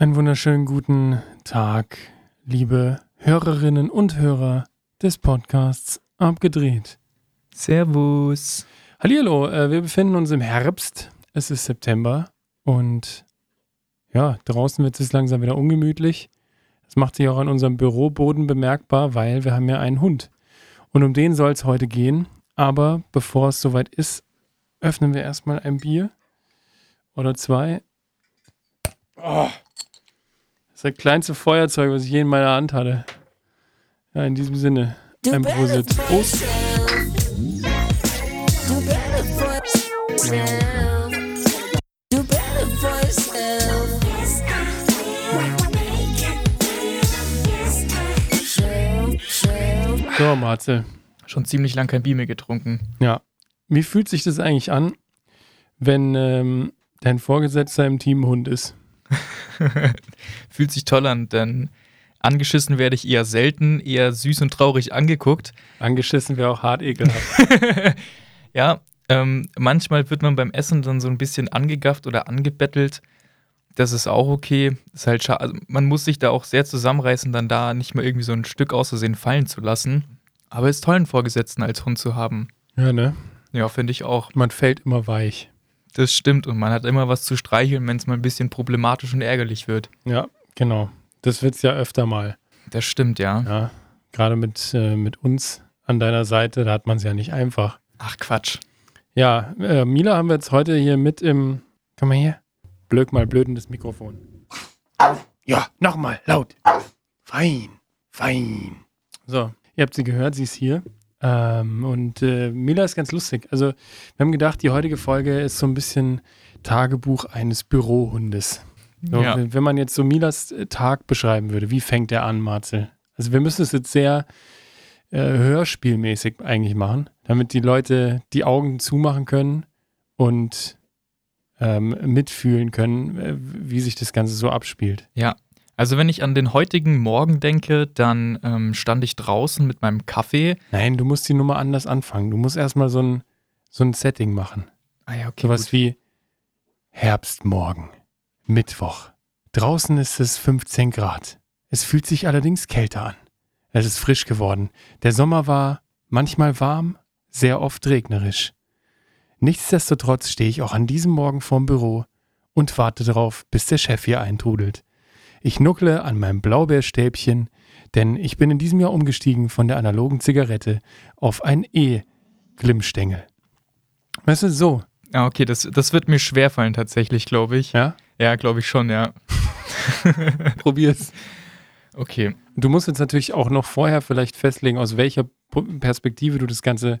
Einen wunderschönen guten Tag, liebe Hörerinnen und Hörer des Podcasts Abgedreht. Servus. Hallihallo, äh, wir befinden uns im Herbst. Es ist September und ja, draußen wird es langsam wieder ungemütlich. Das macht sich auch an unserem Büroboden bemerkbar, weil wir haben ja einen Hund. Und um den soll es heute gehen. Aber bevor es soweit ist, öffnen wir erstmal ein Bier oder zwei. Oh. Das ist das kleinste Feuerzeug, was ich je in meiner Hand hatte. Ja, in diesem Sinne. Ein Prosit. Prost. So, Marcel. Schon ziemlich lang kein Bier mehr getrunken. Ja. Wie fühlt sich das eigentlich an, wenn ähm, dein Vorgesetzter im Team Hund ist? Fühlt sich toll an, denn angeschissen werde ich eher selten, eher süß und traurig angeguckt. Angeschissen wäre auch hart ekelhaft. ja, ähm, manchmal wird man beim Essen dann so ein bisschen angegafft oder angebettelt. Das ist auch okay. Ist halt also man muss sich da auch sehr zusammenreißen, dann da nicht mal irgendwie so ein Stück auszusehen fallen zu lassen. Aber es ist toll, einen Vorgesetzten als Hund zu haben. Ja, ne? Ja, finde ich auch. Man fällt immer weich. Das stimmt und man hat immer was zu streicheln, wenn es mal ein bisschen problematisch und ärgerlich wird. Ja, genau. Das wird es ja öfter mal. Das stimmt, ja. Ja, gerade mit, äh, mit uns an deiner Seite, da hat man es ja nicht einfach. Ach Quatsch. Ja, äh, Mila haben wir jetzt heute hier mit im. Komm mal hier. Blöd mal blöd in das Mikrofon. Ja, nochmal, laut. Fein, fein. So, ihr habt sie gehört, sie ist hier. Ähm, und äh, Mila ist ganz lustig. Also, wir haben gedacht, die heutige Folge ist so ein bisschen Tagebuch eines Bürohundes. So, Ja. wenn, wenn man jetzt so Milas äh, Tag beschreiben würde, wie fängt der an, Marcel? Also, wir müssen es jetzt sehr äh, hörspielmäßig eigentlich machen, damit die Leute die Augen zumachen können und ähm, mitfühlen können, äh, wie sich das Ganze so abspielt. Ja. Also wenn ich an den heutigen Morgen denke, dann ähm, stand ich draußen mit meinem Kaffee. Nein, du musst die Nummer anders anfangen. Du musst erstmal so ein, so ein Setting machen. Ah ja, okay. Sowas gut. wie Herbstmorgen, Mittwoch. Draußen ist es 15 Grad. Es fühlt sich allerdings kälter an. Es ist frisch geworden. Der Sommer war manchmal warm, sehr oft regnerisch. Nichtsdestotrotz stehe ich auch an diesem Morgen vorm Büro und warte darauf, bis der Chef hier eintrudelt. Ich nuckle an meinem Blaubeerstäbchen, denn ich bin in diesem Jahr umgestiegen von der analogen Zigarette auf ein E-Glimmstängel. Weißt du, so, Ah, okay, das, das wird mir schwerfallen tatsächlich, glaube ich. ja? Ja, glaube ich schon, ja. Probier's. Okay. Du musst jetzt natürlich auch noch vorher vielleicht festlegen, aus welcher Perspektive du das Ganze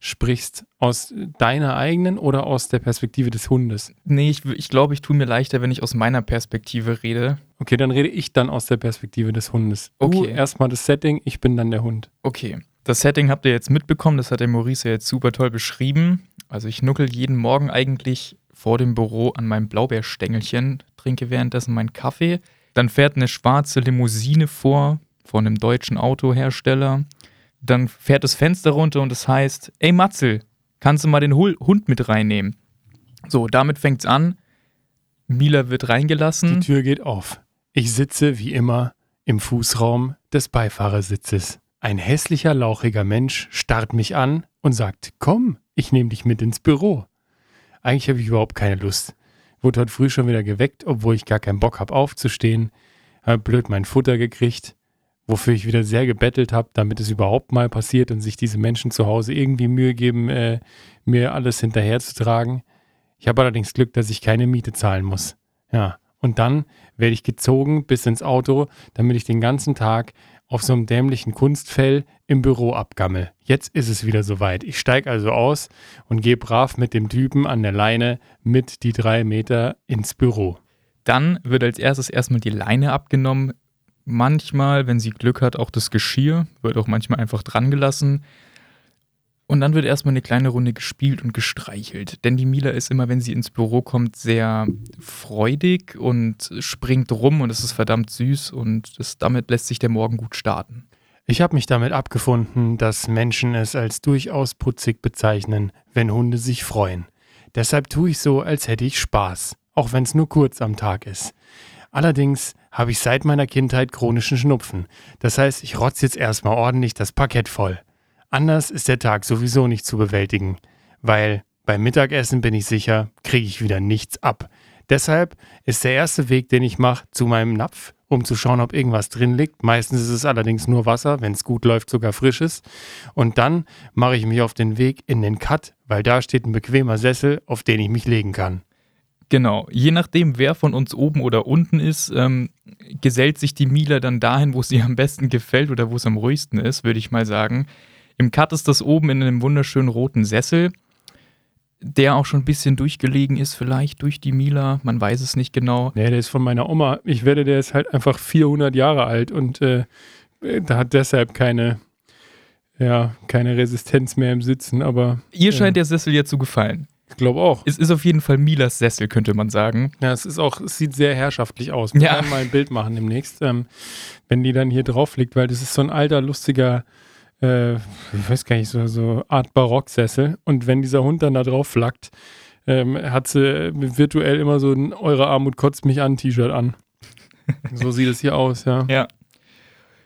sprichst. Aus deiner eigenen oder aus der Perspektive des Hundes? Nee, ich, ich glaube, ich tue mir leichter, wenn ich aus meiner Perspektive rede. Okay, dann rede ich dann aus der Perspektive des Hundes. Du Okay. erstmal das Setting, ich bin dann der Hund. Okay. Das Setting habt ihr jetzt mitbekommen, das hat der Maurice ja jetzt super toll beschrieben. Also ich nuckel jeden Morgen eigentlich vor dem Büro an meinem Blaubeerstängelchen, trinke währenddessen meinen Kaffee. Dann fährt eine schwarze Limousine vor, von einem deutschen Autohersteller. Dann fährt das Fenster runter und es heißt, ey Matzel, kannst du mal den Hund mit reinnehmen? So, damit fängt's an. Mila wird Die reingelassen. Tür geht auf. Ich sitze, wie immer, im Fußraum des Beifahrersitzes. Ein hässlicher, lauchiger Mensch starrt mich an und sagt, komm, ich nehme dich mit ins Büro. Eigentlich habe ich überhaupt keine Lust. Wurde heute früh schon wieder geweckt, obwohl ich gar keinen Bock habe aufzustehen. Habe blöd mein Futter gekriegt, wofür ich wieder sehr gebettelt habe, damit es überhaupt mal passiert und sich diese Menschen zu Hause irgendwie Mühe geben, äh, mir alles hinterherzutragen. Ich habe allerdings Glück, dass ich keine Miete zahlen muss. Ja, und dann werde ich gezogen bis ins Auto, damit ich den ganzen Tag auf so einem dämlichen Kunstfell im Büro abgammel. Jetzt ist es wieder soweit. Ich steige also aus und gehe brav mit dem Typen an der Leine mit die drei Meter ins Büro. Dann wird als erstes erstmal die Leine abgenommen. Manchmal, wenn sie Glück hat, auch das Geschirr, wird auch manchmal einfach dran gelassen. Und dann wird erstmal eine kleine Runde gespielt und gestreichelt. Denn die Mila ist immer, wenn sie ins Büro kommt, sehr freudig und springt rum und es ist verdammt süß und das, damit lässt sich der Morgen gut starten. Ich habe mich damit abgefunden, dass Menschen es als durchaus putzig bezeichnen, wenn Hunde sich freuen. Deshalb tue ich so, als hätte ich Spaß, auch wenn es nur kurz am Tag ist. Allerdings habe ich seit meiner Kindheit chronischen Schnupfen. Das heißt, ich rotze jetzt erstmal ordentlich das Parkett voll. Anders ist der Tag sowieso nicht zu bewältigen, weil beim Mittagessen bin ich sicher, kriege ich wieder nichts ab. Deshalb ist der erste Weg, den ich mache, zu meinem Napf, um zu schauen, ob irgendwas drin liegt. Meistens ist es allerdings nur Wasser, wenn es gut läuft, sogar frisches. Und dann mache ich mich auf den Weg in den Cut, weil da steht ein bequemer Sessel, auf den ich mich legen kann. Genau, je nachdem, wer von uns oben oder unten ist, ähm, gesellt sich die Miele dann dahin, wo es ihr am besten gefällt oder wo es am ruhigsten ist, würde ich mal sagen. Im Cut ist das oben in einem wunderschönen roten Sessel der auch schon ein bisschen durchgelegen ist, vielleicht durch die Mila, man weiß es nicht genau. Nee, der ist von meiner Oma. Ich werde, der ist halt einfach 400 Jahre alt und äh, da hat deshalb keine, ja, keine Resistenz mehr im Sitzen, aber. Ihr scheint äh, der Sessel ja zu gefallen. Glaube auch. Es ist auf jeden Fall Milas Sessel, könnte man sagen. Ja, es ist auch, es sieht sehr herrschaftlich aus. Wir ja. werden mal ein Bild machen demnächst, ähm, wenn die dann hier drauf liegt, weil das ist so ein alter, lustiger äh, ich weiß gar nicht, so, so Art Barocksessel. Und wenn dieser Hund dann da drauf flackt, ähm, hat sie virtuell immer so ein Eure Armut kotzt mich an T-Shirt an. so sieht es hier aus, ja. Ja.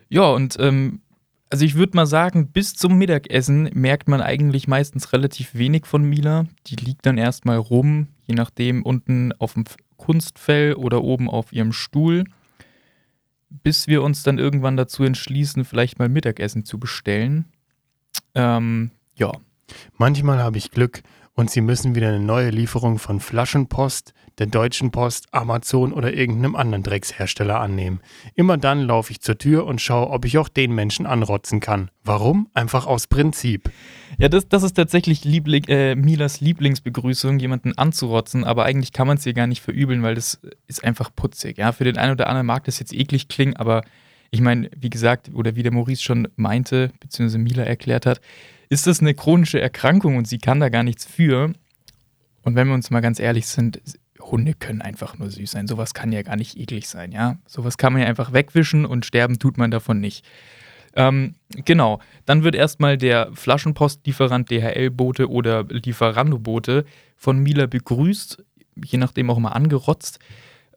Ja, und ähm, also ich würde mal sagen, bis zum Mittagessen merkt man eigentlich meistens relativ wenig von Mila. Die liegt dann erstmal rum, je nachdem unten auf dem Kunstfell oder oben auf ihrem Stuhl bis wir uns dann irgendwann dazu entschließen, vielleicht mal Mittagessen zu bestellen. Ähm, ja. Manchmal habe ich Glück und Sie müssen wieder eine neue Lieferung von Flaschenpost, der Deutschen Post, Amazon oder irgendeinem anderen Dreckshersteller annehmen. Immer dann laufe ich zur Tür und schaue, ob ich auch den Menschen anrotzen kann. Warum? Einfach aus Prinzip. Ja, das, das ist tatsächlich Liebling, äh, Milas Lieblingsbegrüßung, jemanden anzurotzen, aber eigentlich kann man es ihr gar nicht verübeln, weil das ist einfach putzig. Ja, für den einen oder anderen mag das jetzt eklig klingen, aber ich meine, wie gesagt, oder wie der Maurice schon meinte, beziehungsweise Mila erklärt hat, ist das eine chronische Erkrankung und sie kann da gar nichts für. Und wenn wir uns mal ganz ehrlich sind, Hunde können einfach nur süß sein. Sowas kann ja gar nicht eklig sein, ja. Sowas kann man ja einfach wegwischen und sterben tut man davon nicht. Ähm, genau, dann wird erstmal der Flaschenpostlieferant, DHL-Bote oder Lieferando-Bote von Mila begrüßt, je nachdem auch immer angerotzt.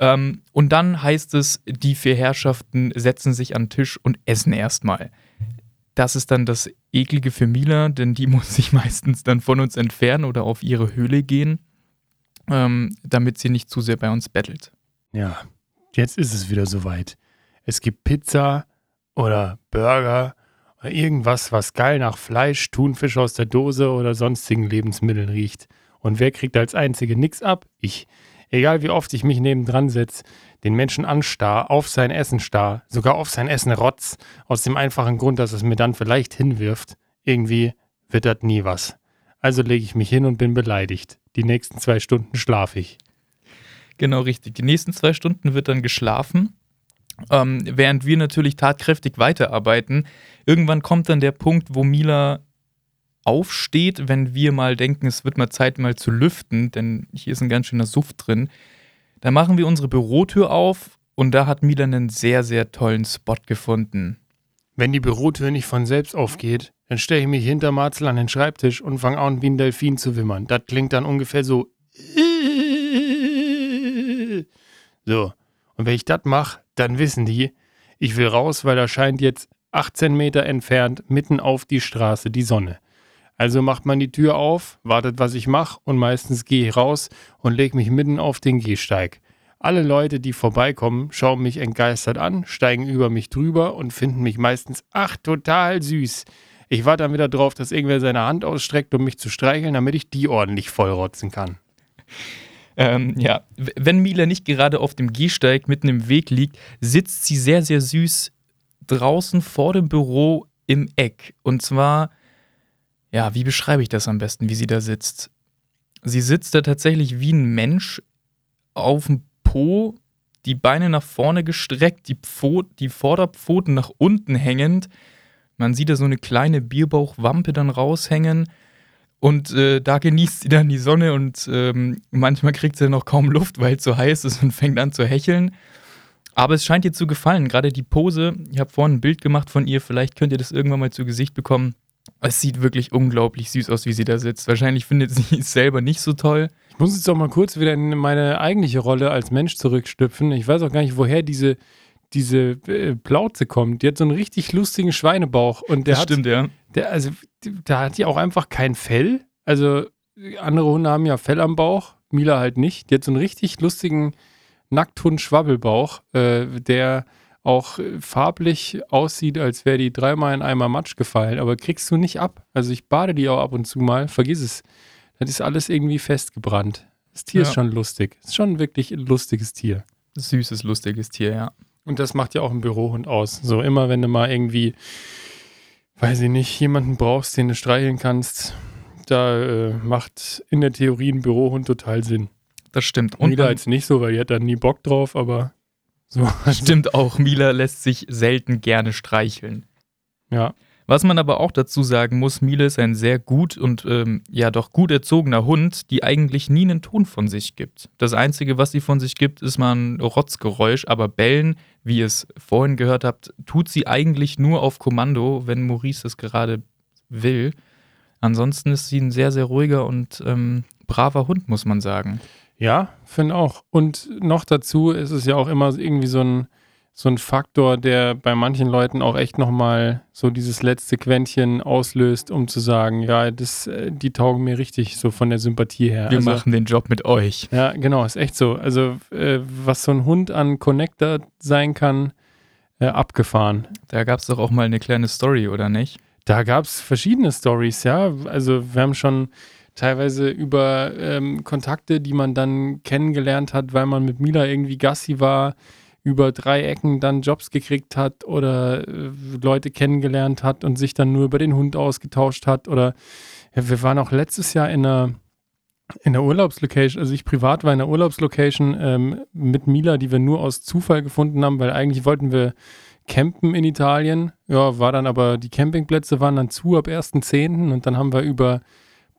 Ähm, und dann heißt es, die vier Herrschaften setzen sich an den Tisch und essen erstmal. Das ist dann das Eklige für Mila, denn die muss sich meistens dann von uns entfernen oder auf ihre Höhle gehen, ähm, damit sie nicht zu sehr bei uns bettelt. Ja, jetzt ist es wieder soweit. Es gibt Pizza oder Burger oder irgendwas, was geil nach Fleisch, Thunfisch aus der Dose oder sonstigen Lebensmitteln riecht. Und wer kriegt als Einzige nichts ab? Ich. Egal wie oft ich mich nebendran setze, den Menschen anstarr, auf sein Essen starr, sogar auf sein Essen rotz, aus dem einfachen Grund, dass es mir dann vielleicht hinwirft, irgendwie wird das nie was. Also lege ich mich hin und bin beleidigt. Die nächsten zwei Stunden schlafe ich. Genau richtig. Die nächsten zwei Stunden wird dann geschlafen, ähm, während wir natürlich tatkräftig weiterarbeiten. Irgendwann kommt dann der Punkt, wo Mila aufsteht, wenn wir mal denken, es wird mal Zeit, mal zu lüften, denn hier ist ein ganz schöner Suft drin. Dann machen wir unsere Bürotür auf und da hat Mila einen sehr, sehr tollen Spot gefunden. Wenn die Bürotür nicht von selbst aufgeht, dann stelle ich mich hinter Marzel an den Schreibtisch und fange an, wie ein Delfin zu wimmern. Das klingt dann ungefähr so. So. Und wenn ich das mache, dann wissen die, ich will raus, weil da scheint jetzt 18 Meter entfernt mitten auf die Straße die Sonne. Also macht man die Tür auf, wartet, was ich mache und meistens gehe ich raus und lege mich mitten auf den Gehsteig. Alle Leute, die vorbeikommen, schauen mich entgeistert an, steigen über mich drüber und finden mich meistens, ach, total süß. Ich warte dann wieder drauf, dass irgendwer seine Hand ausstreckt, um mich zu streicheln, damit ich die ordentlich vollrotzen kann. Ähm, ja, wenn Mila nicht gerade auf dem Gehsteig mitten im Weg liegt, sitzt sie sehr, sehr süß draußen vor dem Büro im Eck. Und zwar ja, wie beschreibe ich das am besten, wie sie da sitzt? Sie sitzt da tatsächlich wie ein Mensch auf dem Po, die Beine nach vorne gestreckt, die, Pfot, die Vorderpfoten nach unten hängend. Man sieht da so eine kleine Bierbauchwampe dann raushängen. Und äh, da genießt sie dann die Sonne und ähm, manchmal kriegt sie noch kaum Luft, weil es so heiß ist und fängt an zu hecheln. Aber es scheint ihr zu gefallen. Gerade die Pose, ich habe vorhin ein Bild gemacht von ihr, vielleicht könnt ihr das irgendwann mal zu Gesicht bekommen Es sieht wirklich unglaublich süß aus, wie sie da sitzt. Wahrscheinlich findet sie es selber nicht so toll. Ich muss jetzt auch mal kurz wieder in meine eigentliche Rolle als Mensch zurückstüpfen. Ich weiß auch gar nicht, woher diese, diese äh, Plauze kommt. Die hat so einen richtig lustigen Schweinebauch. Und der das hat, stimmt, ja. Der, also, da hat die auch einfach kein Fell. Also, andere Hunde haben ja Fell am Bauch, Mila halt nicht. Die hat so einen richtig lustigen Nackthund-Schwabbelbauch, äh, der auch farblich aussieht, als wäre die dreimal in einmal Matsch gefallen, aber kriegst du nicht ab. Also ich bade die auch ab und zu mal, vergiss es. Das ist alles irgendwie festgebrannt. Das Tier Ja. ist schon lustig. Ist schon wirklich ein lustiges Tier. Süßes, lustiges Tier, ja. Und das macht ja auch ein Bürohund aus. So immer, wenn du mal irgendwie, weiß ich nicht, jemanden brauchst, den du streicheln kannst, da äh, macht in der Theorie ein Bürohund total Sinn. Das stimmt. Und man, jetzt nicht so, weil die hat da nie Bock drauf, aber so. stimmt auch, Mila lässt sich selten gerne streicheln. Ja, Was man aber auch dazu sagen muss, Miele ist ein sehr gut und ähm, ja doch gut erzogener Hund, die eigentlich nie einen Ton von sich gibt. Das Einzige, was sie von sich gibt, ist mal ein Rotzgeräusch, aber bellen, wie ihr es vorhin gehört habt, tut sie eigentlich nur auf Kommando, wenn Maurice es gerade will. Ansonsten ist sie ein sehr, sehr ruhiger und ähm, braver Hund, muss man sagen. Ja, finde auch. Und noch dazu ist es ja auch immer irgendwie so ein, so ein Faktor, der bei manchen Leuten auch echt nochmal so dieses letzte Quäntchen auslöst, um zu sagen, ja, das, äh, die taugen mir richtig so von der Sympathie her. Wir also, machen den Job mit euch. Ja, genau, ist echt so. Also, äh, was so ein Hund an Connector sein kann, äh, abgefahren. Da gab es doch auch mal eine kleine Story, oder nicht? Da gab es verschiedene Stories, ja. Also wir haben schon teilweise über ähm, Kontakte, die man dann kennengelernt hat, weil man mit Mila irgendwie Gassi war, über drei Ecken dann Jobs gekriegt hat oder äh, Leute kennengelernt hat und sich dann nur über den Hund ausgetauscht hat. Oder ja, wir waren auch letztes Jahr in einer in der Urlaubslocation, also ich privat war in der Urlaubslocation ähm, mit Mila, die wir nur aus Zufall gefunden haben, weil eigentlich wollten wir campen in Italien. Ja, war dann aber, die Campingplätze waren dann zu ab 1.10. und dann haben wir über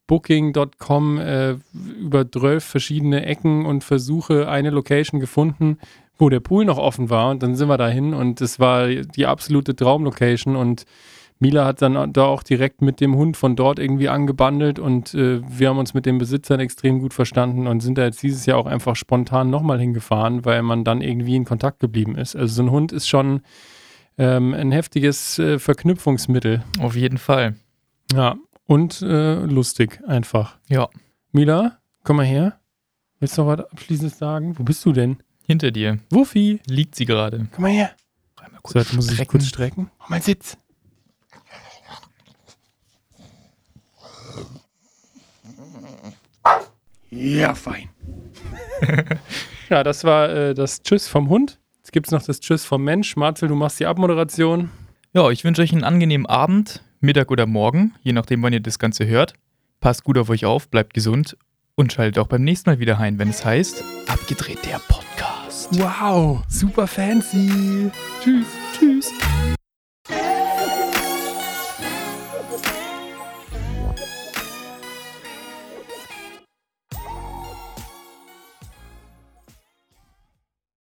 Booking.com äh, über 12 verschiedene Ecken und Versuche eine Location gefunden, wo der Pool noch offen war und dann sind wir dahin und es war die absolute Traumlocation und Mila hat dann da auch direkt mit dem Hund von dort irgendwie angebandelt und äh, wir haben uns mit den Besitzern extrem gut verstanden und sind da jetzt dieses Jahr auch einfach spontan nochmal hingefahren, weil man dann irgendwie in Kontakt geblieben ist. Also so ein Hund ist schon ähm, ein heftiges äh, Verknüpfungsmittel. Auf jeden Fall. Ja, und äh, lustig einfach. Ja, Mila, komm mal her. Willst du noch was Abschließendes sagen? Wo bist du denn? hinter dir Wuffi, liegt sie gerade. komm mal her. Einmal So, jetzt muss ich strecken. kurz strecken. Mach mal Sitz. Ja, fein. ja, das war äh, das Tschüss vom Hund. Jetzt gibt es noch das Tschüss vom Mensch. Marcel, du machst die Abmoderation. Ja, ich wünsche euch einen angenehmen Abend, Mittag oder Morgen, je nachdem, wann ihr das Ganze hört. Passt gut auf euch auf, bleibt gesund und schaltet auch beim nächsten Mal wieder ein, wenn es heißt Abgedreht der Podcast. Wow, super fancy. Tschüss. Tschüss.